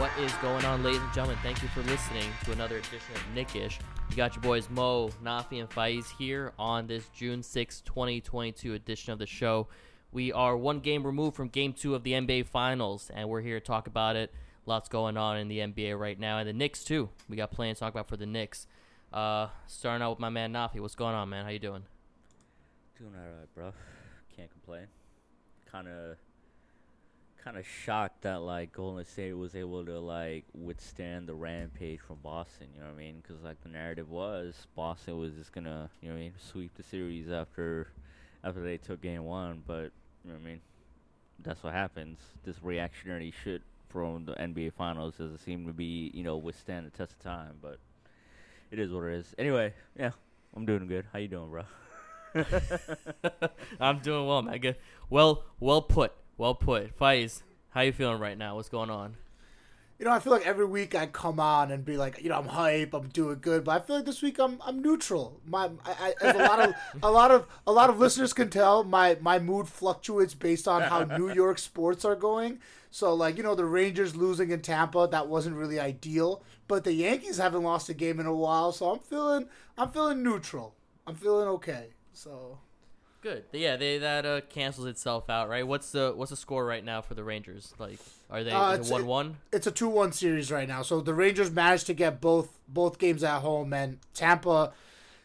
What is going on, ladies and gentlemen? Thank you for listening to another edition of Knick-ish. You got your boys Mo, Nafi, and Faiz here on this June 6, 2022 edition of the show. We are one game removed from game two of the NBA Finals, and we're here to talk about it. Lots going on in the NBA right now, and the Knicks too. We got plenty to talk about for the Knicks. Uh, starting out with my man Nafi. What's going on, man? How you doing? Doing alright, bro. Can't complain. Kind of, kind of shocked that like Golden State was able to like withstand the rampage from Boston. You know what I mean? Because like the narrative was Boston was just gonna, you know I mean, sweep the series after, after they took Game One. But you know what I mean? That's what happens. This reactionary shit from the NBA Finals doesn't seem to be, you know, withstand the test of time. But it is what it is. Anyway, yeah, I'm doing good. How you doing, bro? I'm doing well, man. Good. Well, well put. Well put. Faiz, how you feeling right now? What's going on? You know, I feel like every week I come on and be like, you know, I'm hype, I'm doing good, but I feel like this week I'm I'm neutral. My, I, I, as a lot of a lot of a lot of listeners can tell, my my mood fluctuates based on how New York sports are going. So, like, you know, the Rangers losing in Tampa, that wasn't really ideal, but the Yankees haven't lost a game in a while, so I'm feeling I'm feeling neutral. I'm feeling okay. So, Good. Yeah, they that uh, cancels itself out, right? What's the what's the score right now for the Rangers? Like, are they Uh, it one one? it's a 2-1 series right now. So the Rangers managed to get both both games at home and Tampa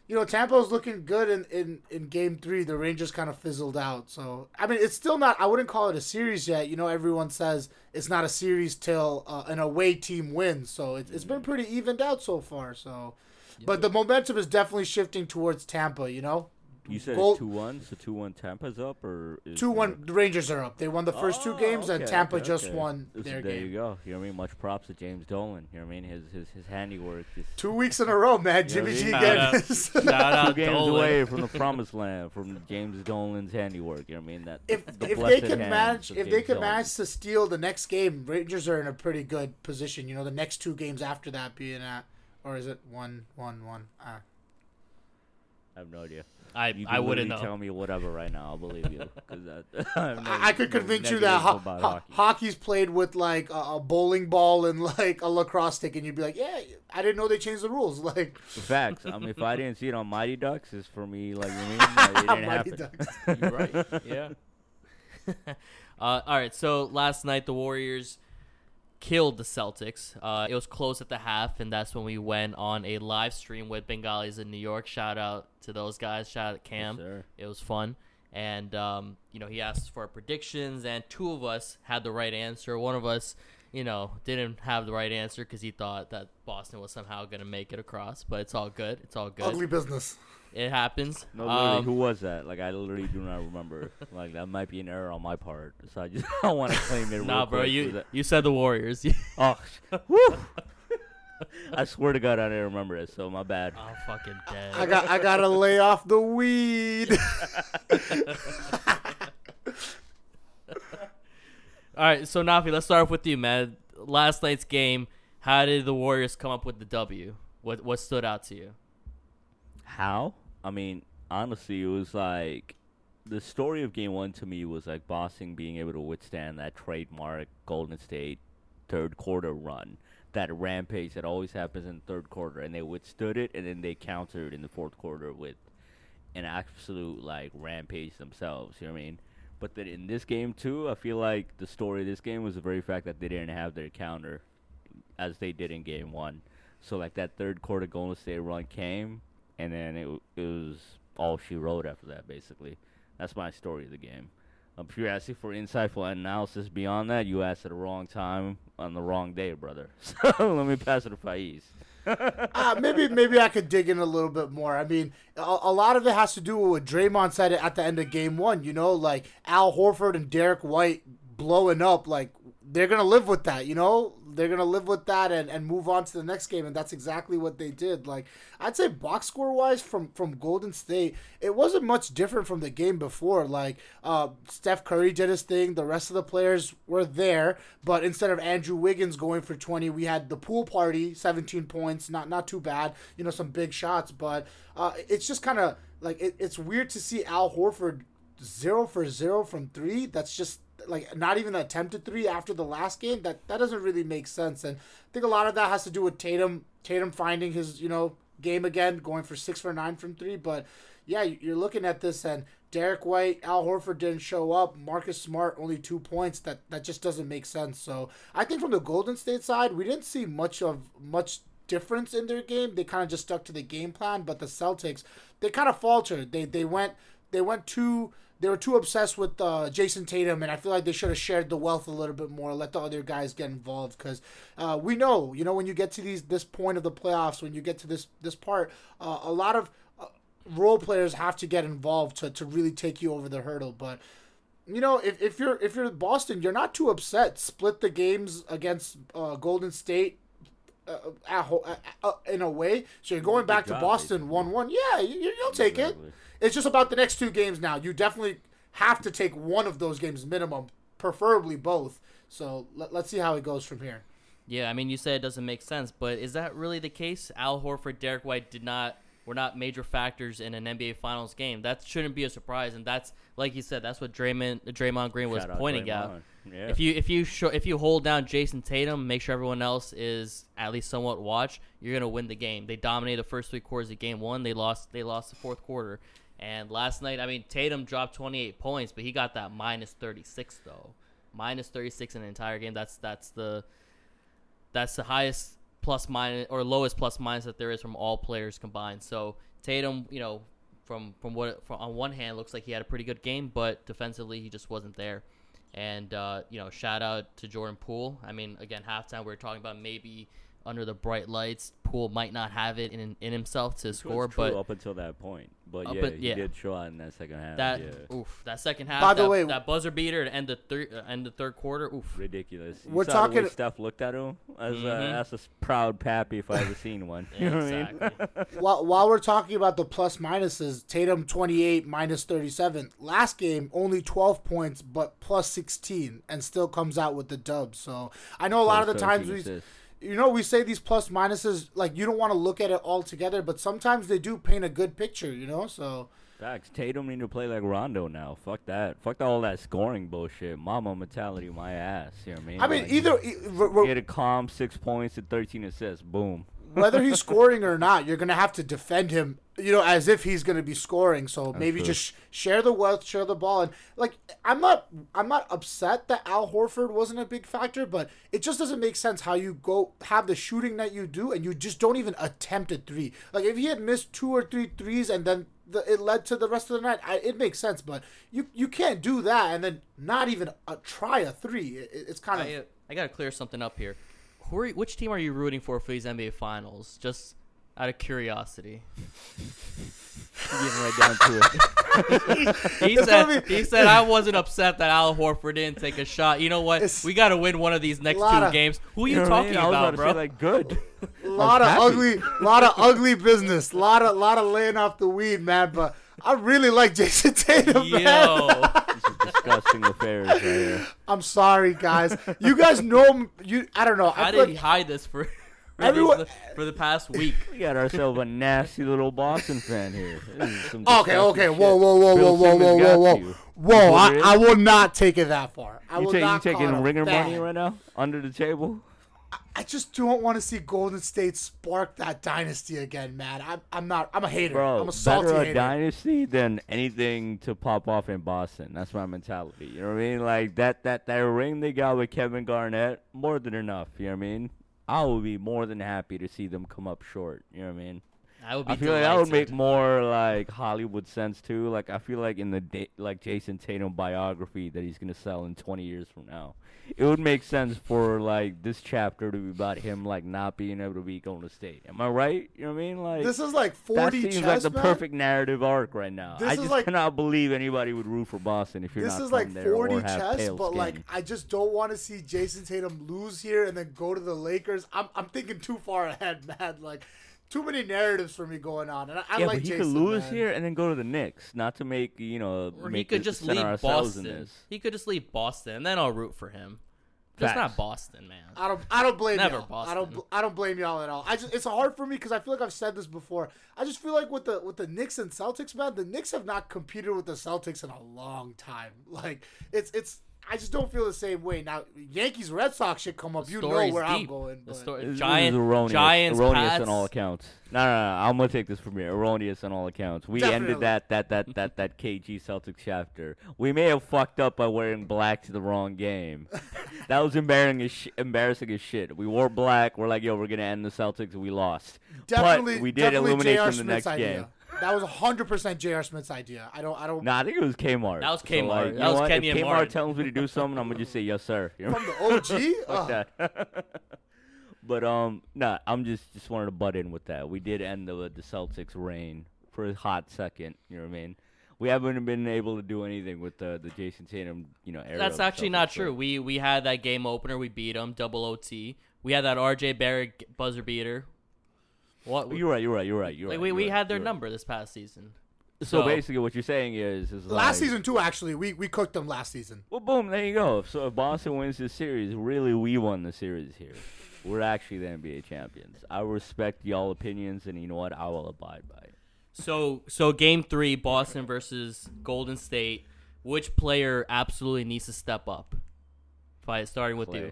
you know, Tampa's looking good in, in, in game three. The Rangers kind of fizzled out. So, I mean, it's still not, I wouldn't call it a series yet. You know, everyone says it's not a series till uh, an away team wins. So, it, it's been pretty evened out so far. So, but the momentum is definitely shifting towards Tampa, you know? You said Goal- it's two one, so two one Tampa's up, or is 2 1, the Rangers are up. They won the first two Oh, games, and Tampa okay, just okay. won Listen, their there game. There you go. You know what I mean? Much props to James Dolan. You know what I mean? His his his handiwork is Two weeks in a row, man. Jimmy what I G mean? Shout out, his- shout out two games Dolan. away from the promised land, from James Dolan's handiwork. You know what I mean? That if the if they blessed can manage of if they James can Dolan. manage to steal the next game, Rangers are in a pretty good position. You know, the next two games after that being at, or is it one one one? Ah. I have no idea. I You I wouldn't know. Tell me whatever right now. I'll believe you that, I, no- I, I could no convince you that ho- ho- hockey. hockey's played with like a, a bowling ball and like a lacrosse stick, and you'd be like, "Yeah, I didn't know they changed the rules." Like, Facts. I mean, if I didn't see it on Mighty Ducks, it's for me. Like, you know what I mean? Like, it didn't Mighty happen. Ducks. You're right. Yeah. uh, all right. So last night the Warriors killed the Celtics. Uh, it was close at the half, and that's when we went on a live stream with Bengalis in New York. Shout out to those guys. Shout out Cam. sir. it was fun. And um, you know, he asked for predictions, and two of us had the right answer. One of us, you know, didn't have the right answer because he thought that Boston was somehow going to make it across. But it's all good. It's all good. ugly business. It happens. No, literally, Um, who was that? Like, I literally do not remember. like, that might be an error on my part. So I just don't want to claim it. Nah, bro, quick. You that- you said the Warriors. Oh, woo! I swear to God, I didn't remember it. So my bad. I'm fucking dead. I got I gotta lay off the weed. All right, so Nafi, let's start off with you, man. Last night's game, how did the Warriors come up with the W? What what stood out to you? How? I mean, honestly, it was like the story of game one to me was like Boston being able to withstand that trademark Golden State third quarter run, that rampage that always happens in the third quarter, and they withstood it, and then they countered in the fourth quarter with an absolute like rampage themselves. You know what I mean? But then in this game too, I feel like the story of this game was the very fact that they didn't have their counter as they did in game one. So like that third quarter Golden State run came, and then it it was all she wrote after that. Basically, that's my story of the game. Um, if you're asking for insightful analysis beyond that, you asked at the wrong time on the wrong day, brother. So let me pass it to Faiz. uh, maybe maybe I could dig in a little bit more. I mean, a, a lot of it has to do with what Draymond said at the end of Game One. You know, like Al Horford and Derrick White blowing up. Like they're gonna live with that, you know. They're gonna live with that and, and move on to the next game, and that's exactly what they did. Like I'd say, box score wise, from from Golden State, it wasn't much different from the game before. Like uh, Steph Curry did his thing, the rest of the players were there, but instead of Andrew Wiggins going for twenty, we had the pool party, seventeen points, not not too bad, you know, some big shots, but uh, it's just kind of like it, it's weird to see Al Horford zero for zero from three. That's just like not even attempted three after the last game. That that doesn't really make sense. And I think a lot of that has to do with Tatum Tatum finding his you know game again, going for six for nine from three. But yeah, you're looking at this and Derrick White, Al Horford didn't show up. Marcus Smart only two points. That that just doesn't make sense. So I think from the Golden State side, we didn't see much of much difference in their game. They kind of just stuck to the game plan. But the Celtics, they kind of faltered. They they went they went too they were too obsessed with uh, Jayson Tatum, and I feel like they should have shared the wealth a little bit more, let the other guys get involved, because uh, we know, you know, when you get to these this point of the playoffs, when you get to this this part, uh, a lot of uh, role players have to get involved to, to really take you over the hurdle. But you know, if, if you're if you're Boston, you're not too upset. Split the games against uh, Golden State. Uh, at, ho- uh, in a way, so you're going back to Boston one one. Yeah, you, you'll take it. Exactly. It's just about the next two games now. You definitely have to take one of those games minimum, preferably both. So let, let's see how it goes from here. Yeah, I mean, you said it doesn't make sense, but is that really the case? Al Horford, Derrick White did not were not major factors in an NBA Finals game. That shouldn't be a surprise, and that's like you said, that's what Draymond Draymond Green was Shout pointing out. Draymond. Yeah. If you if you show, if you hold down Jayson Tatum, make sure everyone else is at least somewhat watch. You're gonna win the game. They dominated the first three quarters of game one. They lost they lost the fourth quarter. And last night, I mean, Tatum dropped 28 points, but he got that minus 36 though. Minus 36 in the entire game. That's that's the that's the highest plus minus or lowest plus minus that there is from all players combined. So Tatum, you know, from from what from, on one hand looks like he had a pretty good game, but defensively he just wasn't there. And uh, you know, shout out to Jordan Poole. I mean, again, halftime we were talking about maybe under the bright lights, Poole might not have it in in himself to Which score, true but up until that point, but Up yeah, at- he did show out in that second half. that yeah. oof, that second half, By the that, way- that buzzer beater to end the third uh, end the third quarter, oof. ridiculous. You We're saw the way talking- Steph looked at him as Mhm. a, as a s- proud pappy if I ever seen one. You know what I mean? Exactly. while, while we're talking about the plus minuses, Tatum 28 minus 37. Last game, only 12 points, but plus 16, and still comes out with the dub. So I know a lot of the times we, assists. You know, we say these plus minuses, like you don't want to look at it all together, but sometimes they do paint a good picture, you know? So Facts. Tatum need to play like Rondo now. Fuck that. Fuck all that scoring bullshit. Mamba mentality, my ass. You know what I mean? I mean, Like, either get a calm six points and 13 assists. Boom. Whether he's scoring or not, you're gonna have to defend him, you know, as if he's gonna be scoring. So maybe true. just share the wealth, share the ball, and like I'm not, I'm not upset that Al Horford wasn't a big factor, but it just doesn't make sense how you go have the shooting that you do, and you just don't even attempt a three. Like if he had missed two or three threes, and then the, it led to the rest of the night, I, it makes sense. But you you can't do that and then not even uh try a three. It, it's kind of I, uh, I gotta clear something up here. Who are, you- which team are you rooting for for these NBA Finals? Just out of curiosity. Getting right down to it. He It's said be- he said I wasn't upset that Al Horford didn't take a shot. You know what? It's- we got to win one of these next two of- games. Who are You you, know what I talking mean? I was about, to bro? like, good. a lot of happy. ugly, lot of ugly business, lot of lot of laying off the weed, man. But I really like Jayson Tatum, man. Yo, This is disgusting affairs right here. I'm sorry, guys. You guys know you. I don't know. how I did feel he like, hide this for? For, Everyone- these- for the past week. We got ourselves a nasty little Boston fan here. This is some okay, okay. shit. Whoa, whoa, whoa, Bill whoa, whoa, whoa, whoa, whoa, whoa! I. I will not take it that far. I You, will take, you not call taking ringer money right now under the table? I just don't want to see Golden State spark that dynasty again, man. I'm, I'm not. I'm a hater. Bro, I'm a salty better a hater. dynasty than anything to pop off in Boston. That's my mentality. You know what I mean? Like that that that ring they got with Kevin Garnett, more than enough. You know what I mean? I will be more than happy to see them come up short. You know what I mean? I would be I feel like that would make more like Hollywood sense too. Like I feel like in the da- like Jayson Tatum biography that he's gonna sell in 20 years from now, it would make sense for like this chapter to be about him like not being able to beat Golden State. Am I right? You know what I mean? Like This is like forty. that 40 seems like the man. perfect narrative arc right now. This I just like- cannot believe anybody would root for Boston if you're This not is like there 40 or have chess, but skin. like I just don't want to see Jayson Tatum lose here and then go to the Lakers. I'm I'm thinking too far ahead, man. Like too many narratives for me going on, and I, I yeah, like but he Jayson, could lose man. here and then go to the Knicks, not to make you know. Or he could it- just leave Boston. He could just leave Boston, and then I'll root for him. That's not Boston, man. I don't. I don't blame Never y'all. I don't. I don't blame y'all at all. I just. It's hard for me because I feel like I've said this before. I just feel like with the with the Knicks and Celtics, man, the Knicks have not competed with the Celtics in a long time. Like it's it's. I just don't feel the same way now. Yankees Red Sox should come up. You know Story's where I'm going. The but- story, This- this Giant, is erroneous, Giants, erroneous Pats. on all accounts. No, no, no, I'm gonna take this from here. Erroneous on all accounts. We Definitely. ended that that that that that KG Celtics chapter. We may have fucked up by wearing black to the wrong game. that was embarrassing as sh- embarrassing as shit. We wore black. We're like, yo, we're gonna end the Celtics, we lost. Definitely, but we did definitely eliminate J.R. them the next idea. game. That was hundred percent J.R. Smith's idea. I don't. I don't. No, I think it was Kmart. That was So, Kmart. like, you That know was what? Kenny if and Kmart Martin. tells me to do something, I'm gonna just say yes, sir. You know? From the OG. Fuck that. but um, nah, I'm just just wanted to butt in with that. We did end the the Celtics reign for a hot second. You know what I mean? We haven't been able to do anything with the the Jayson Tatum, you know, era. That's actually Celtics, not but- true. We we had that game opener. We beat them double OT. We had that RJ Barrett buzzer beater. What? You're right. You're right. You're right. You're like right. we, you're we right, had their you're right. number this past season. So, So- basically, what you're saying is, is Last like, season too. Actually, we we cooked them last season. Well, boom, there you go. So if Boston wins this series, really, we won the series here. We're actually the NBA champions. I respect y'all opinions, and you know what? I will abide by it. So so game three, Boston versus Golden State. Which player absolutely needs to step up? By starting with Klay. you.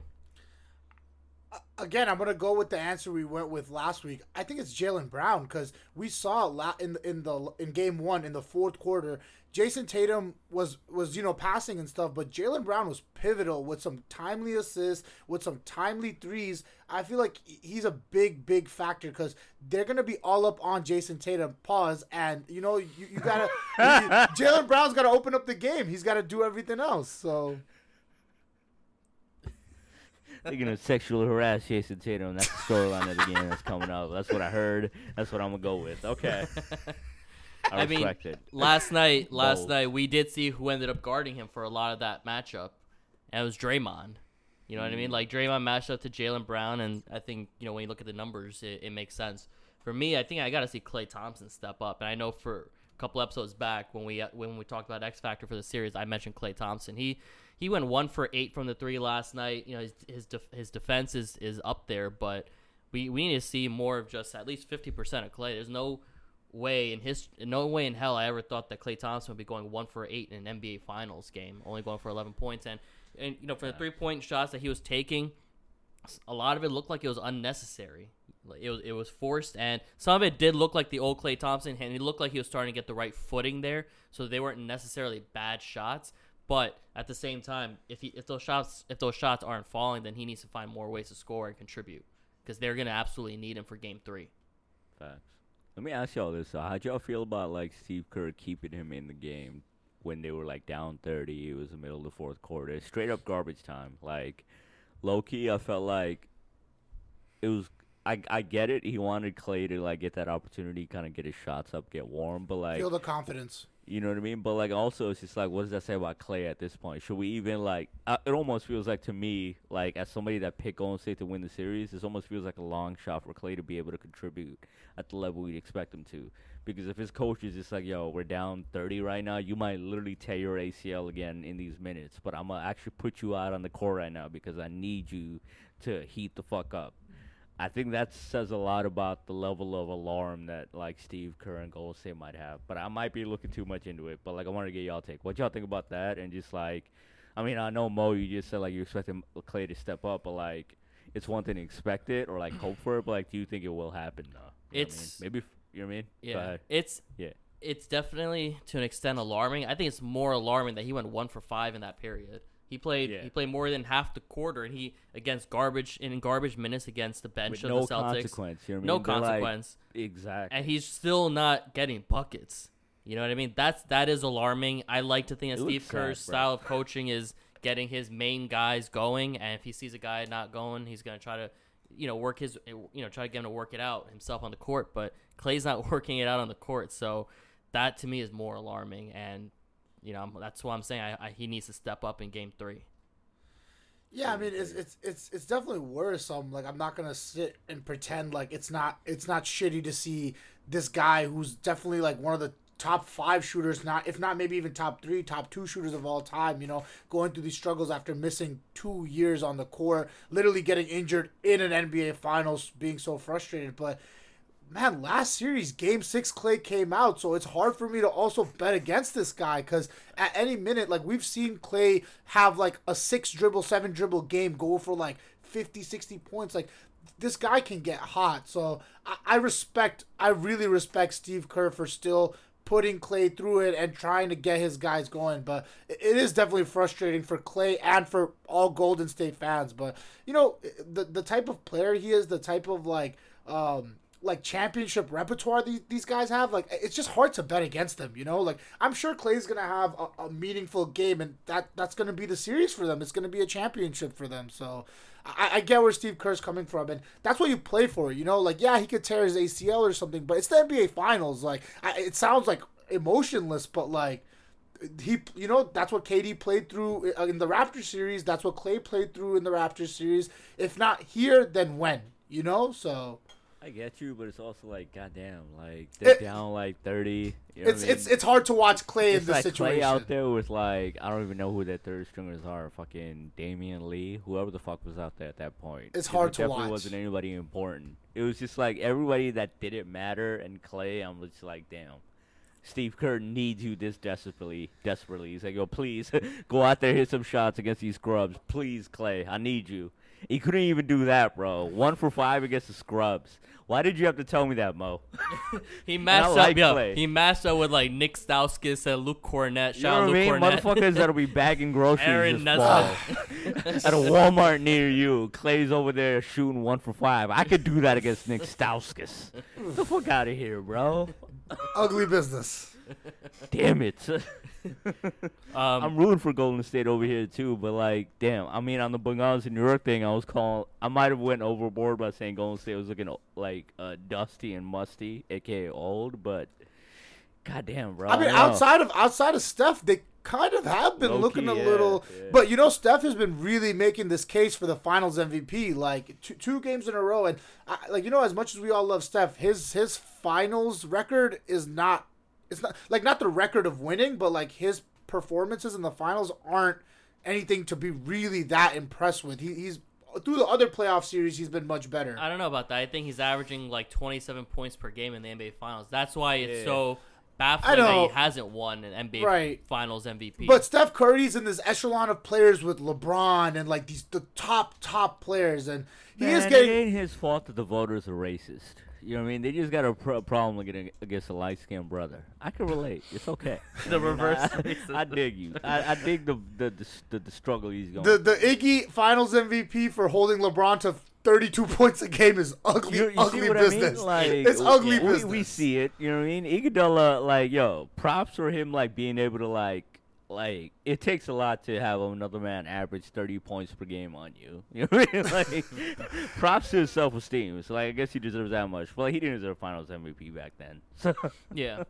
Again, I'm gonna go with the answer we went with last week. I think it's Jaylen Brown because we saw la- in in the in game one in the fourth quarter, Jayson Tatum was was you know passing and stuff, but Jaylen Brown was pivotal with some timely assists, with some timely threes. I feel like he's a big big factor because they're gonna be all up on Jayson Tatum. Pause and you know you, you gotta Jaylen Brown's gotta open up the game. He's got to do everything else. So. They're gonna sexually harass Jayson Tatum. That's the storyline of the game that's coming up. That's what I heard. That's what I'm gonna go with. Okay. I, I mean, it. last night, last Bold. night we did see who ended up guarding him for a lot of that matchup, and it was Draymond. You know what I Mm. mean? Like Draymond matched up to Jaylen Brown, and I think you know when you look at the numbers, it, it makes sense. For me, I think I got to see Klay Thompson step up, and I know for a couple episodes back when we uh, when we talked about X Factor for the series, I mentioned Klay Thompson. He he went one for eight from the three last night. You know his his, def- his defense is is up there, but we we need to see more of just at least fifty percent of Klay. There's no way in his no way in hell I ever thought that Klay Thompson would be going one for eight in an NBA Finals game, only going for eleven points, and and you know for the three point shots that he was taking, a lot of it looked like it was unnecessary. Like, It was it was forced, and some of it did look like the old Klay Thompson, and he looked like he was starting to get the right footing there. So they weren't necessarily bad shots, but at the same time, if he if those shots if those shots aren't falling, then he needs to find more ways to score and contribute because they're gonna absolutely need him for Game Three. Facts. Let me ask y'all this: though. How'd y'all feel about like Steve Kerr keeping him in the game when they were like down thirty? It was the middle of the fourth quarter, straight up garbage time. Like low key, I felt like it was. I I get it. He wanted Klay to like get that opportunity, kind of get his shots up, get warm. But like, Feel the confidence. you know what I mean? But like, also, it's just like, what does that say about Klay at this point? Should we even like? Uh, it almost feels like to me, like as somebody that picked Golden State to win the series, it almost feels like a long shot for Klay to be able to contribute at the level we'd expect him to. Because if his coach is just like, "Yo, we're down 30 right now," you might literally tear your ACL again in these minutes. But I'm gonna actually put you out on the court right now because I need you to heat the fuck up. I think that says a lot about the level of alarm that like Steve Kerr and Golden State might have. But I might be looking too much into it. But like I wanted to get y'all take. What y'all think about that? And just like, I mean, I know Mo, you just said like you expected Klay to step up, but like it's one thing to expect it or like hope for it. But like, do you think it will happen though? You what I mean? It's- maybe f- you know what I mean. Yeah, it's Yeah. it's definitely to an extent alarming. I think it's more alarming that he went one for five in that period. He played Yeah. he played more than half the quarter, and he against garbage in garbage minutes against the bench With of no the Celtics. consequence. You know I No? They're like- consequence, exactly. and he's still not getting buckets. You know what I mean? That's that is alarming. I like to think that It Steve Kerr's sad, style of coaching is getting his main guys going, and if he sees a guy not going, he's gonna try to, you know, work his, you know, try to get him to work it out himself on the court. But Klay's not working it out on the court, so that to me is more alarming. And you know, that's why I'm saying I, I, he needs to step up in Game Three. Yeah, I mean it's it's it's it's definitely worrisome. Like I'm not gonna sit and pretend like it's not it's not shitty to see this guy who's definitely like one of the top five shooters, not if not maybe even top three, top two shooters of all time. You know, going through these struggles after missing two years on the court, literally getting injured in an NBA Finals, being so frustrated. But man, last series, game six, Klay came out, so it's hard for me to also bet against this guy because at any minute, like we've seen Klay have like a six dribble, seven dribble game go for like 50, 60 points. Like this guy can get hot. So I, I respect, I really respect Steve Kerr for still putting Klay through it and trying to get his guys going. But it is definitely frustrating for Klay and for all Golden State fans. But you know, the the type of player he is, the type of like um like championship repertoire these, these guys have like it's just hard to bet against them you know? Like i'm sure klay's gonna have a, a meaningful game and that that's gonna be the series for them. It's gonna be a championship for them so I, I get where steve kerr's coming from and that's what you play for you know? Like yeah he could tear his acl or something but it's the nba finals like I, it sounds like emotionless but like he you know that's what KD played through uh, in the Raptors series. That's what Klay played through in the Raptors series. If not here then when you know? So I get you, but it's also like, goddamn, like they're It- down like thirty. You know it's I it's mean? it's hard to watch Klay It's in this like situation. Klay out there with like I don't even know who their third stringers are. Fucking Damion Lee, whoever the fuck was out there at that point. It's hard it to definitely watch. wasn't anybody important. It was just like everybody that didn't matter. And Klay, I'm just like, damn. Steve Kerr needs you this desperately. Desperately, he's like, yo, please go out there, hit some shots against these scrubs, please, Klay. I need you. He couldn't even do that, bro. One for five against the scrubs. Why did you have to tell me that, Mo? He matched up, yeah. Klay. He matched up with like Nik Stauskas and Luke Kornet. You Shout out know what I Luke mean? Kornet. Motherfuckers that'll be bagging groceries Aaron this Nesbitt. fall at a Walmart near you. Klay's over there shooting one for five. I could do that against Nik Stauskas. Get the fuck out of here, bro. Ugly business. Damn it. Um, I'm rooting for Golden State over here too, but like, damn. I mean, on the Bengalis in New York thing, I was calling. I might have went overboard by saying Golden State was looking like uh, dusty and musty, aka old. But goddamn, bro. I mean, don't know. outside of outside of Steph, they kind of have been Low looking key, a yeah, little. yeah. But you know, Steph has been really making this case for the Finals MVP, like two, two games in a row, and I, like you know, as much as we all love Steph, his his Finals record is not. It's not like not the record of winning, but like his performances in the finals aren't anything to be really that impressed with. He, he's through the other playoff series, he's been much better. I don't know about that. I think he's averaging like 27 points per game in the NBA Finals. That's why it's Yeah. so baffling I that he hasn't won an NBA Right. Finals MVP. But Steph Curry's in this echelon of players with LeBron and like these the top top players, and he Man, is getting. It ain't his fault that the voters are racist. You know what I mean? They just got a pro- problem against, against a light skinned brother. I can relate. It's okay. The I mean, reverse I, racism. I dig you. I, I dig the the, the the the struggle he's going. The the Iggy Finals MVP for holding LeBron to 32 points a game is ugly, you, you ugly see what business. I mean? Like, it's ugly we, business. We see it. You know what I mean? Iguodala, like, yo, props for him, like being able to like. Like it takes a lot to have another man average thirty points per game on you. You know what I mean? Like, props to his self esteem. So like, I guess he deserves that much. But like, he didn't deserve Finals MVP back then. So yeah.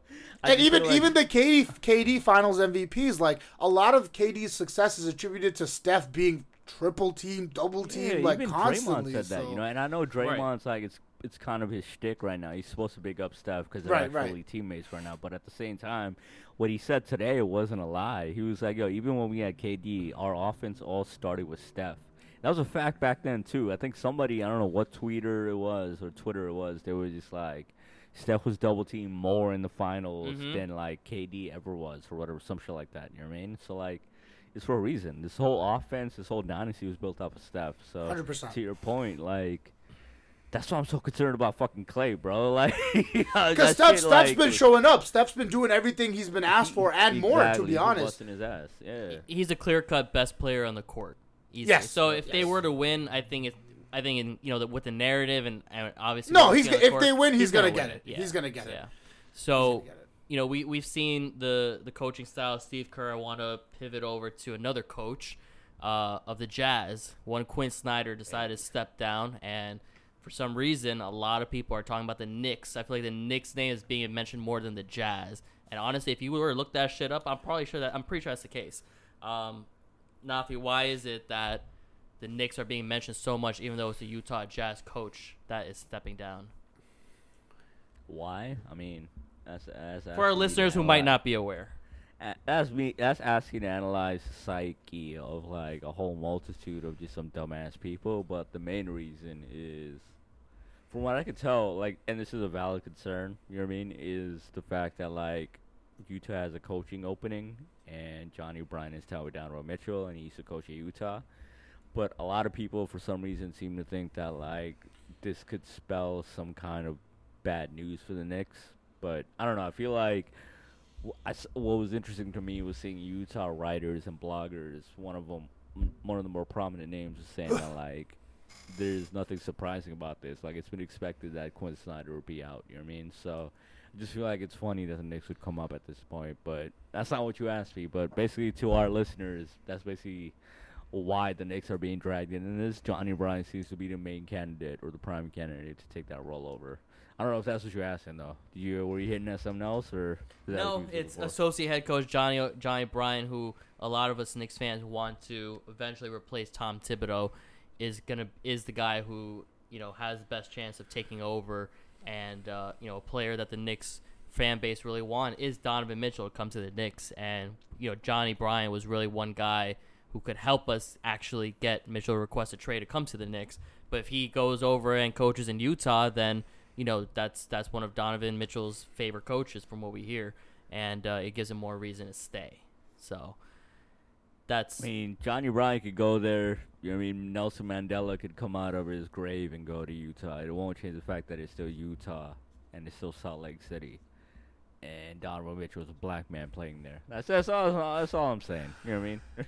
And even like- even the KD KD Finals MVPs, like a lot of KD's success is attributed to Steph being triple team, double team, Yeah, like even constantly. Draymond said that, so- you know, and I know Draymond's like it's it's kind of his shtick right now. He's supposed to big up Steph because they're Right, right. actually teammates right now. But at the same time, what he said today wasn't a lie. He was like, "Yo, even when we had KD, our offense all started with Steph." That was a fact back then too. I think somebody I don't know what tweeter it was or Twitter it was. They were just like. Steph was double teamed more in the finals Mhm. than like KD ever was, or whatever, some shit like that. You know what I mean? So like, it's for a reason. This whole offense, this whole dynasty was built off of Steph. So 100%. to your point, like That's why I'm so concerned about fucking Klay, bro. Like, Because Steph, Steph's been showing up. Steph's been doing everything he's been asked for and more, to be honest. busting his ass. Yeah. He's a clear cut best player on the court. Easily. Yes. So if they were to win, I think it. I think in you know the, with the narrative and, and obviously No, he's see on g- the if court, they win, he's gonna win get it. He's gonna get it. Yeah. So get it. you know we we've seen the the coaching style. of Steve Kerr. I want to pivot over to another coach uh, of the Jazz. One Quinn Snyder decided to step down, and for some reason, a lot of people are talking about the Knicks. I feel like the Knicks name is being mentioned more than the Jazz. And honestly, if you were to look that shit up, I'm probably sure that I'm pretty sure that's the case. Um, Nafi, why is it that the Knicks are being mentioned so much, even though it's a Utah Jazz coach that is stepping down? Why? I mean, that's that's For our asking me to listeners who might not be aware. That's me. That's asking to analyze the psyche of like a whole multitude of just some dumbass people. But the main reason is, from what I can tell, like, and this is a valid concern. You know what I mean? Is the fact that like Utah has a coaching opening, and Johnnie Bryant is tied with Donovan Mitchell, and he used to coach at Utah. But a lot of people, for some reason, seem to think that like this could spell some kind of bad news for the Knicks. But I don't know. I feel like I what was interesting to me was seeing Utah writers and bloggers. One of them, one of the more prominent names, was saying that like there's nothing surprising about this. Like it's been expected that Quinn Snyder would be out. You know what I mean? So I just feel like it's funny that the Knicks would come up at this point. But that's not what you asked me. But basically, to our listeners, that's basically why the Knicks are being dragged in. And this Johnnie Bryant seems to be the main candidate or the prime candidate to take that role over. I don't know if that's what you're asking though. You were you hitting at something else or? is that No, what you said it's before? associate head coach Johnny Johnnie Bryant, who a lot of us Knicks fans want to eventually replace Tom Thibodeau, is gonna is the guy who you know has the best chance of taking over, and uh, you know a player that the Knicks fan base really want is Donovan Mitchell to come to the Knicks, and you know Johnnie Bryant was really one guy who could help us actually get Mitchell to request a trade to come to the Knicks. But if he goes over and coaches in Utah, then you know that's that's one of Donovan Mitchell's favorite coaches from what we hear, and uh, it gives him more reason to stay. So that's I mean, Johnnie Bryant could go there. You know what I mean? Nelson Mandela could come out of his grave and go to Utah. It won't change the fact that it's still Utah and it's still Salt Lake City. And Donovan Mitchell was a black man playing there. That's that's all. That's all I'm saying. You know what I mean?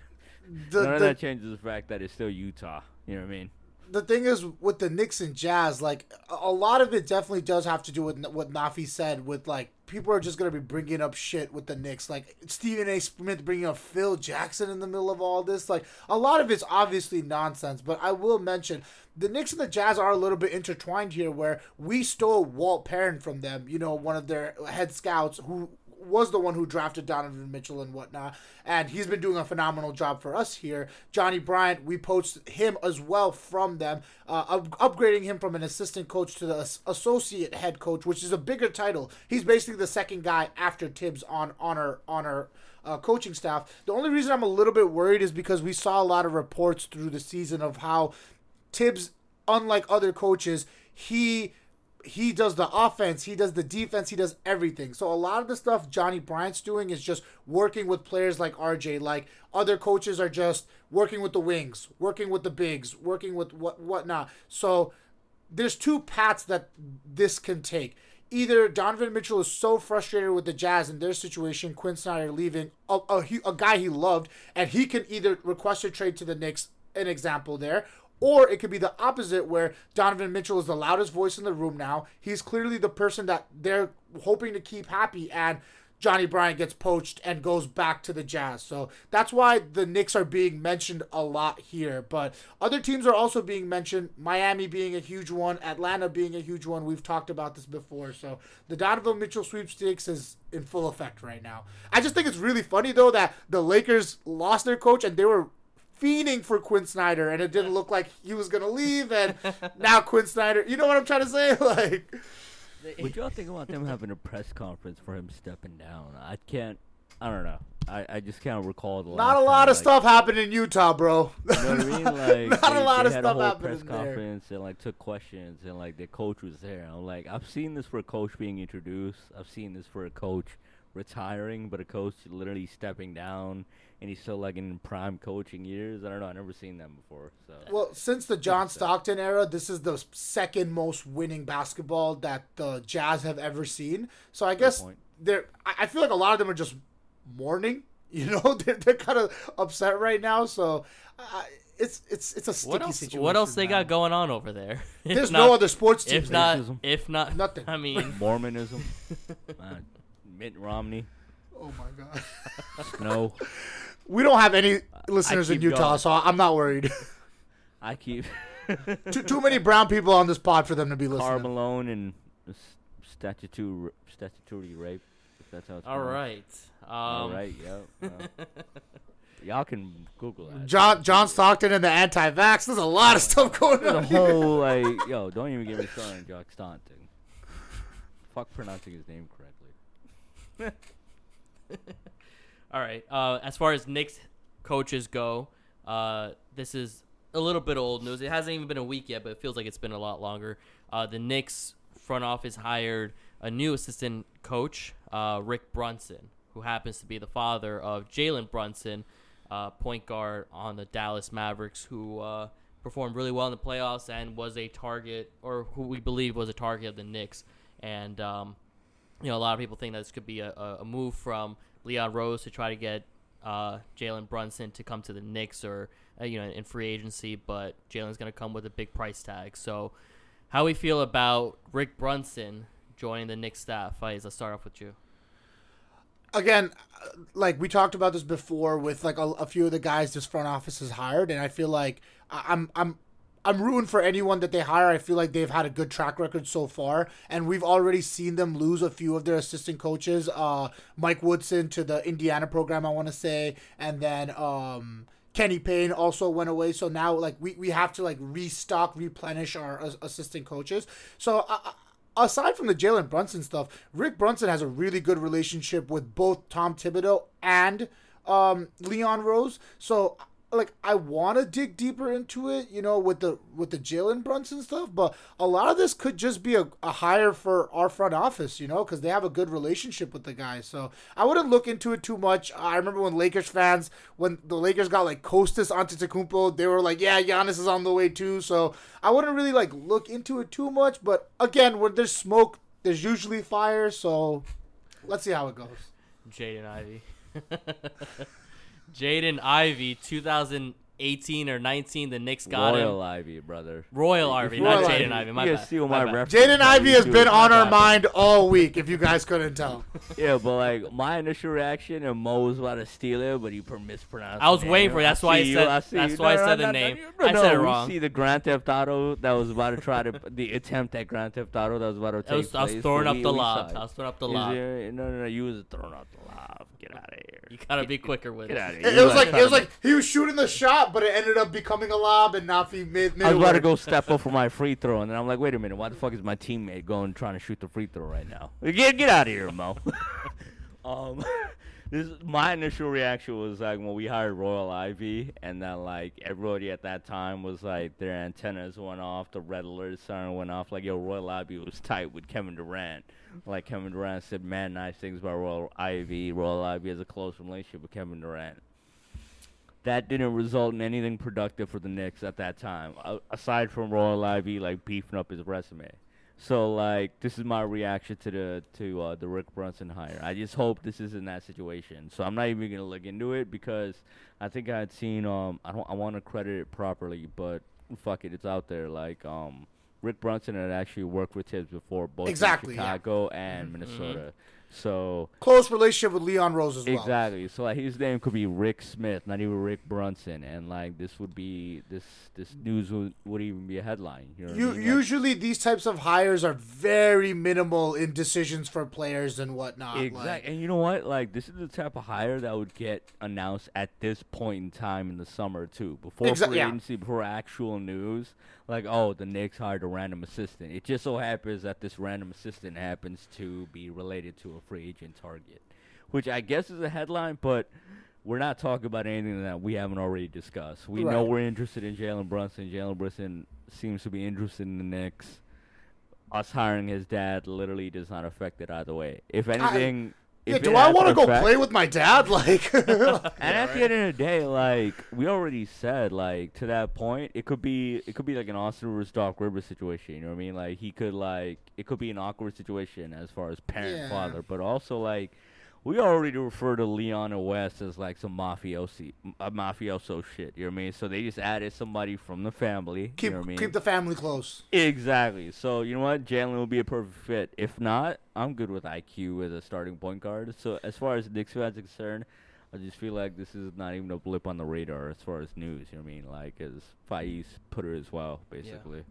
The, None of that changes the fact that it's still Utah. You know what I mean? The thing is with the Knicks and Jazz, like a- lot of it definitely does have to do with what Nafi said. With like people are just gonna be bringing up shit with the Knicks, like Stephen A. Smith bringing up Phil Jackson in the middle of all this. Like a lot of it's obviously nonsense. But I will mention the Knicks and the Jazz are a little bit intertwined here, where we stole Walt Perrin from them. You know, one of their head scouts who was the one who drafted Donovan Mitchell and whatnot, and he's been doing a phenomenal job for us here. Johnnie Bryant, we poached him as well from them, uh, up- upgrading him from an assistant coach to the as- associate head coach, which is a bigger title. He's basically the second guy after Thibs on on our on our uh, coaching staff. The only reason I'm a little bit worried is because we saw a lot of reports through the season of how Thibs, unlike other coaches, he he does the offense, he does the defense, he does everything. So a lot of the stuff Johnnie Bryant's doing is just working with players like RJ. Like other coaches are just working with the wings, working with the bigs, working with what whatnot. So there's two paths that this can take. Either Donovan Mitchell is so frustrated with the Jazz and their situation, Quinn Snyder leaving, a, a, a guy he loved, and he can either request a trade to the Knicks, an example there, or it could be the opposite where Donovan Mitchell is the loudest voice in the room now. He's clearly the person that they're hoping to keep happy, and Johnnie Bryant gets poached and goes back to the Jazz. So that's why the Knicks are being mentioned a lot here. But other teams are also being mentioned, Miami being a huge one, Atlanta being a huge one. We've talked about this before. So the Donovan Mitchell sweepstakes is in full effect right now. I just think it's really funny, though, that the Lakers lost their coach and they were fiending for Quinn Snyder, and it didn't look like he was gonna leave, and now Quinn Snyder. You know what I'm trying to say? Like, What y'all think about them having a press conference for him stepping down? I can't. I don't know. I, I just can't recall the not last a time, lot of like, stuff happened in Utah, bro. You know what I mean? Like Not a they, lot they of had stuff a whole happened press in there. conference and like took questions and like the coach was there. I'm like, I've seen this for a coach being introduced. I've seen this for a coach retiring, but a coach literally stepping down, and he's still like in prime coaching years. I don't know. I've never seen them before. So Well, since the John Stockton era, this is the second most winning basketball that the Jazz have ever seen. So I guess point. they're. I I feel like a lot of them are just mourning. You know, they're, they're kind of upset right now. So uh, it's it's it's a sticky What else? situation. What else they man. got going on over there? If There's not- no other sports teams. If not, if not, Nothing. I mean, Mormonism, Mitt Romney, oh my god. no. We don't have any listeners in keep Utah, going. so I'm not worried. I keep too, too many brown people on this pod for them to be listening. Karl Malone and s- statutory statutory rape. If that's how it's all pronounced. right. Um, All right. Yep. uh, y'all can Google that. John John Stockton and the anti-vax. There's a lot of stuff going There's on. here. whole like, yo, don't even get me started on Jock Staunton. Fuck pronouncing his name correctly. All right. Uh, as far as Knicks coaches go, uh, this is a little bit old news. It hasn't even been a week yet, but it feels like it's been a lot longer. Uh, the Knicks front office hired a new assistant coach, uh, Rick Brunson, who happens to be the father of Jalen Brunson, uh, point guard on the Dallas Mavericks, who uh, performed really well in the playoffs and was a target, or who we believe was a target of the Knicks. And um, you know, a lot of people think that this could be a, a move from Leon Rose to try to get uh, Jalen Brunson to come to the Knicks or uh, you know in free agency, but Jalen's going to come with a big price tag. So, how we feel about Rick Brunson joining the Knicks staff? Faiz, let's start off with you. again, like we talked about this before with like a, a few of the guys this front office has hired, and I feel like I'm I'm I'm rooting for anyone that they hire. I feel like they've had a good track record so far, and we've already seen them lose a few of their assistant coaches. Uh, Mike Woodson to the Indiana program, I want to say, and then um. Kenny Payne also went away, so now like we, we have to like restock, replenish our as- assistant coaches. So uh, aside from the Jalen Brunson stuff, Rick Brunson has a really good relationship with both Tom Thibodeau and um, Leon Rose. So like I want to dig deeper into it, you know, with the with the Jalen Brunson stuff, but a lot of this could just be a, a hire for our front office, you know, because they have a good relationship with the guy. So I wouldn't look into it too much. I remember when Lakers fans, when the Lakers got like Kostas Antetokounmpo, they were like, "Yeah, Giannis is on the way too." So I wouldn't really like look into it too much. But again, when there's smoke, there's usually fire. So let's see how it goes. Jaden Ivey. Jaden Ivey, 2018 or 19, the Knicks got Royal him. Ivey, brother. Royal Ivey, not Ivey. Jaden Ivey. My you bad. guys see what my my reference Jaden. Ivey has been on our mind all week. If you guys couldn't tell. Yeah, but like my initial reaction, and Mo was about to steal it, but he per- mispronounced. I was the waiting for it. That's why I said- see that's you. why I said no, the no, name. no, I said it wrong. See the Grand Theft Auto that was about to try to the attempt at Grand Theft Auto that was about to take I was, I was throwing up the we lob. I it. was throwing up the Is lob. no, no, no. You was throwing up the lob. Get out of here. You gotta be quicker with Get it. out of here. It, it was like trying it was like he was shooting the shot, but it ended up becoming a lob, and Nafi made. made I was about to work. go step up for my free throw, and then I'm like, wait a minute, why the fuck is my teammate going trying to shoot the free throw right now? Get get out of here, Mo. um, this my initial reaction was like when we hired Royal Ivey, and then like everybody at that time was like their antennas went off, the red alert siren went off, like yo, Royal Ivey was tight with Kevin Durant. Like Kevin Durant said, man, nice things about Royal Ivey. Royal Ivey has a close relationship with Kevin Durant that didn't result in anything productive for the Knicks at that time, a- aside from Royal Ivey like beefing up his resume. So like this is my reaction to the to uh, the Rick Brunson hire. I just hope this isn't that situation. So I'm not even gonna look into it because I think I had seen um I don't I want to credit it properly, but fuck it, it's out there. Like um Rick Brunson had actually worked with Thibs before, both Exactly, in yeah. Chicago and mm-hmm. Minnesota. So close relationship with Leon Rose as well. Exactly. So like his name could be Rick Smith, not even Rick Brunson, and like this would be this this news would, would even be a headline. You know You, I mean? Like, usually these types of hires are very minimal in decisions for players and whatnot. like- Exactly. And you know what? Like this is the type of hire that would get announced at this point in time in the summer too, before Exa- free yeah. before actual news. Like, oh, the Knicks hired a random assistant. It just so happens that this random assistant happens to be related to a free agent target, which I guess is a headline, but. We're not talking about anything that we haven't already discussed. We know we're interested in Jalen Brunson. Jalen Brunson seems to be interested in the Knicks. Us hiring his dad literally does not affect it either way. If anything, Yeah, do I want to go fact- play with my dad? Like, And at the end of the day, like we already said, like to that point, it could be it could be like an Austin Rivers Doc Rivers situation. You know what I mean? Like he could like it could be an awkward situation as far as parent Yeah. father, but also like we already refer to Leon and Wes as like some mafiosi, a mafioso shit. You know what I mean? So they just added somebody from the family. keep you know what I mean? keep the family close. Exactly. So you know what, Jalen will be a perfect fit. If not, I'm good with IQ as a starting point guard. So as far as Knicks fans are concerned, I just feel like this is not even a blip on the radar as far as news. You know what I mean? Like as Faiz put it as well, basically.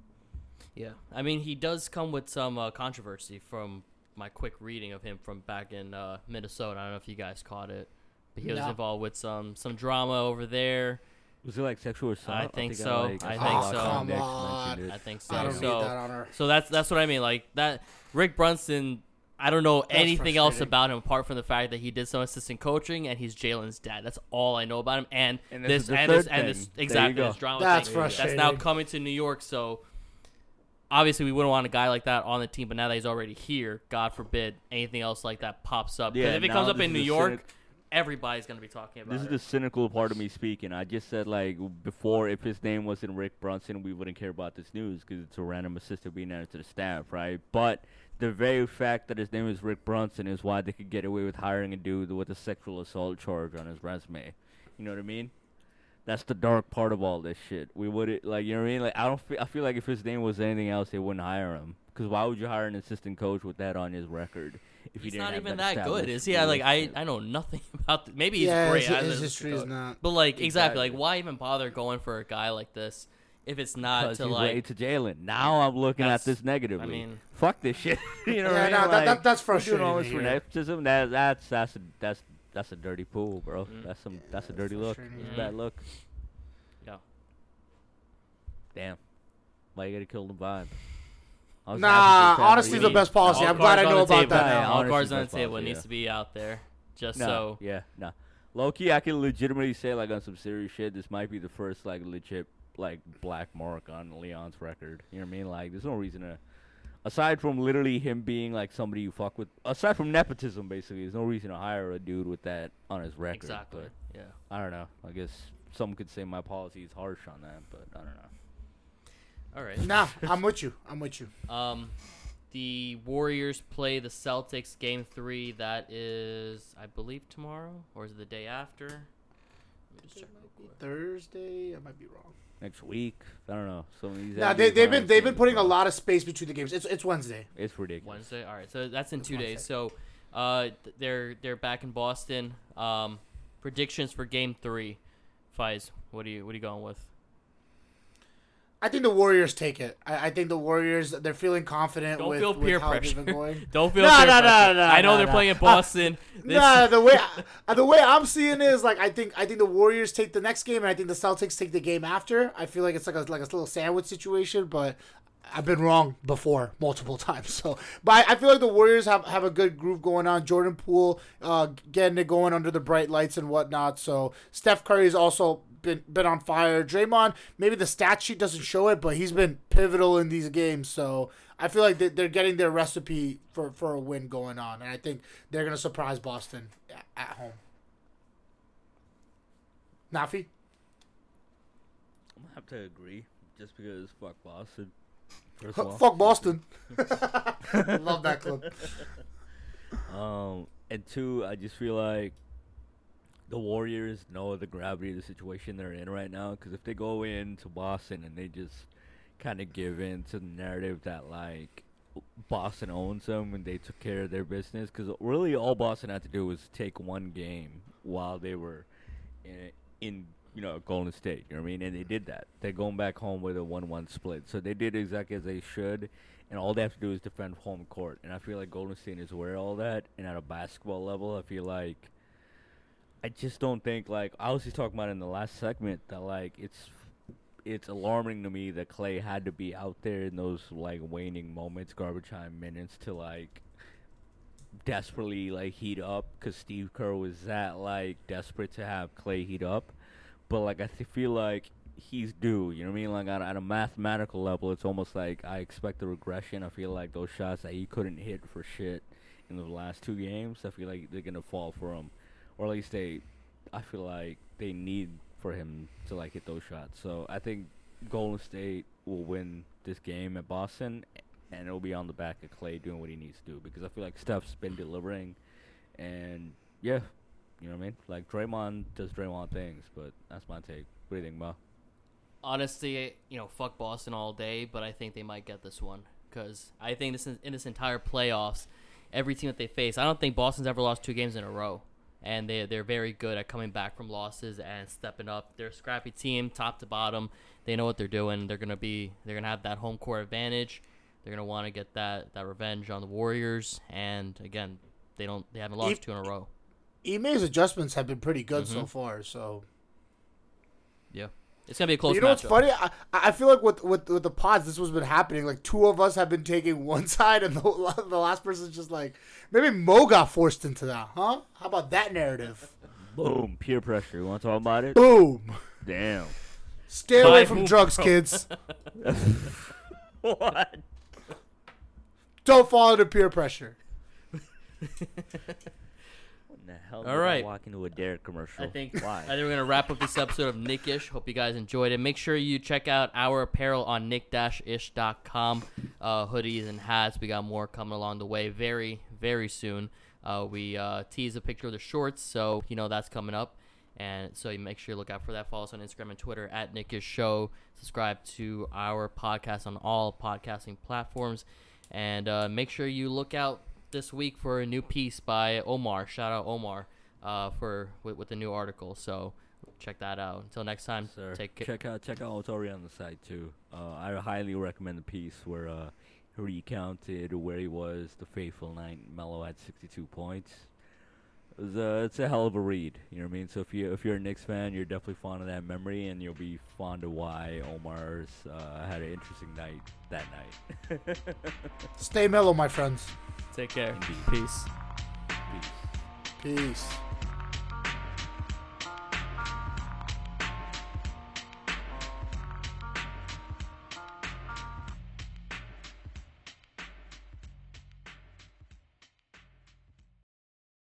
Yeah, I mean he does come with some uh, controversy from my quick reading of him from back in uh, Minnesota. I don't know if you guys caught it, but he was No. involved with some some drama over there. Was it like sexual assault? I think so. I think a so. lot Come Knicks on. mentioned it. I think so. I don't need so that on her. so that's that's what I mean. Like that, Rick Brunson. I don't know anything else frustrating. about him apart from the fact that he did some assistant coaching and he's Jalen's dad. That's all I know about him. And, And this this is the and this third and thing. this There you exactly go. this drama That's thing that's now frustrating. coming to New York. So obviously we wouldn't want a guy like that on the team. But now that he's already here, God forbid anything else like that pops up. 'Cause Yeah, if it comes up in New York, cynic- everybody's gonna be talking about This is it. the cynical part of me speaking. I just said like before, if his name wasn't Rick Brunson, we wouldn't care about this news because it's a random assistant being added to the staff, right? But the very fact that his name is Rick Brunson is why they could get away with hiring a dude with a sexual assault charge on his resume. You know what I mean? That's the dark part of all this shit. We would it like, you know what I mean? Like, I don't. Feel, I feel like if his name was anything else, they wouldn't hire him. Because why would you hire an assistant coach with that on his record? If you He's didn't not even that, that good, is he? I, like I. I know nothing about. Th- maybe he's yeah, great. his, as his history is not. But like exactly, like why even bother going for a guy like this if it's not to he's like? related to Jalen. Now I'm looking at this negatively. I mean- fuck this shit. you know Yeah, what I mean? no, that- Like, that- that's we're doing all frustrating this to for nepotism. That that's that's that's that's a dirty pool, bro. Mm. That's some that's a dirty look. frustrating, It's a bad look. Yeah. Damn. Why you gotta kill the vibe? Nah, happy for honesty's the best policy. All I'm glad I know about table. that Yeah, now. All honesty's cards on the best table. It policy, needs yeah. to be out there, just No, so. yeah, no. Low key, I can legitimately say like on some serious shit. This might be the first like legit like black mark on Leon's record. You know what I mean? Like, there's no reason to. Aside from literally him being like somebody you fuck with, aside from nepotism, basically, there's no reason to hire a dude with that on his record. Exactly. But Yeah. I don't know. I guess some could say my policy is harsh on that, but I don't know. All right. Nah, I'm with you. I'm with you. Um, the Warriors play the Celtics game three. That is, I believe, tomorrow, or is it the day after? Let me just check. Thursday. I might be wrong. Next week, I don't know. Some of these. Nah, they, they've been they've been putting a lot of space between the games. It's it's Wednesday. It's ridiculous. Wednesday. All right, so that's in two Wednesday. days. So, uh, they're they're back in Boston. Um, predictions for game three. Fies, what are you what are you going with? I think the Warriors take it. I, I think the Warriors they're feeling confident Don't with, feel peer pressure. been going. Don't feel No, peer no, no, pressure. no, I know no, they're no. playing in Uh, Boston. This- Nah, the way I, the way I'm seeing it is like I think I think the Warriors take the next game and I think the Celtics take the game after. I feel like it's like a like a little sandwich situation, but I've been wrong before multiple times. So, but I, I feel like the Warriors have, have a good groove going on. Jordan Poole uh, getting it going under the bright lights and whatnot. So Steph Curry is also been been on fire. Draymond, maybe the stat sheet doesn't show it, but he's been pivotal in these games. So I feel like they- they're getting their recipe for, for a win going on, and I think they're gonna surprise Boston at home. Nafi, I'm gonna have to agree, just because fuck Boston. First of all. fuck Boston. Love that clip. Um, and two, I just feel like the Warriors know the gravity of the situation they're in right now. Because if they go into Boston and they just kind of give in to the narrative that like Boston owns them and they took care of their business, because really all Boston had to do was take one game while they were in, in you know Golden State. You know what I mean? And they did that. They're going back home with a one-one split, so they did exactly as they should and all they have to do is defend home court. And I feel like Golden State is aware of all that. And at a basketball level, I feel like I just don't think like I was just talking about in the last segment that like it's it's alarming to me that Klay had to be out there in those like waning moments, garbage time minutes to like desperately like heat up because Steve Kerr was that like desperate to have Klay heat up. But like I th- feel like he's due. You know what I mean? Like on, at a mathematical level, it's almost like I expect a regression. I feel like those shots that he couldn't hit for shit in the last two games, I feel like they're gonna fall for him, or at least they. I feel like they need for him to like hit those shots. So I think Golden State will win this game at Boston, and it'll be on the back of Klay doing what he needs to do because I feel like Steph's been mm-hmm. delivering, and yeah, you know what I mean. Like Draymond does Draymond things, but that's my take. What do you think, Mo? Honestly, eh, you know, fuck Boston all day, but I think they might get this one because I think this is, in this entire playoffs, every team that they face, I don't think Boston's ever lost two games in a row, and they they're very good at coming back from losses and stepping up. They're a scrappy team, top to bottom. They know what they're doing. They're gonna be they're gonna have that home court advantage. They're gonna want to get that that revenge on the Warriors, and again, they don't they haven't lost If- two in a row. Ime's adjustments have been pretty good so Mhm. far. So it's gonna be a But close. you know what's matchup. funny? I, I feel like with, with with the pods, this was been happening. Like two of us have been taking one side, and the, the last person's just like, maybe Mo got forced into that, huh? How about that narrative? Boom, peer pressure. You want to talk about it? Boom. Damn. Stay away from Mo, drugs, bro. kids. what? Don't fall into peer pressure. What the hell? All did I. Walk into a D.A.R.E. commercial. I think Why? I think we're gonna wrap up this episode of Knick-ish. Hope you guys enjoyed it. Make sure you check out our apparel on knick-ish.com. Uh, hoodies and hats. We got more coming along the way very, very soon. Uh, we uh, tease a picture of the shorts, so you know that's coming up. And so you make sure you look out for that. Follow us on Instagram and Twitter at Knick-ish Show. Subscribe to our podcast on all podcasting platforms. And uh, make sure you look out this week for a new piece by Omar. Shout out Omar uh, for with, with the new article. So check that out. Until next time, Sir, take care. check out check out already on the site too. Uh, I highly recommend the piece where uh, he recounted where he was the fateful night. Melo had 62 points. It was, uh, it's a hell of a read. You know what I mean? So if you if you're a Knicks fan, you're definitely fond of that memory, and you'll be fond of why Omar's uh, had an interesting night that night. Stay mellow, my friends. Take care. Indeed. Peace. Peace. Peace.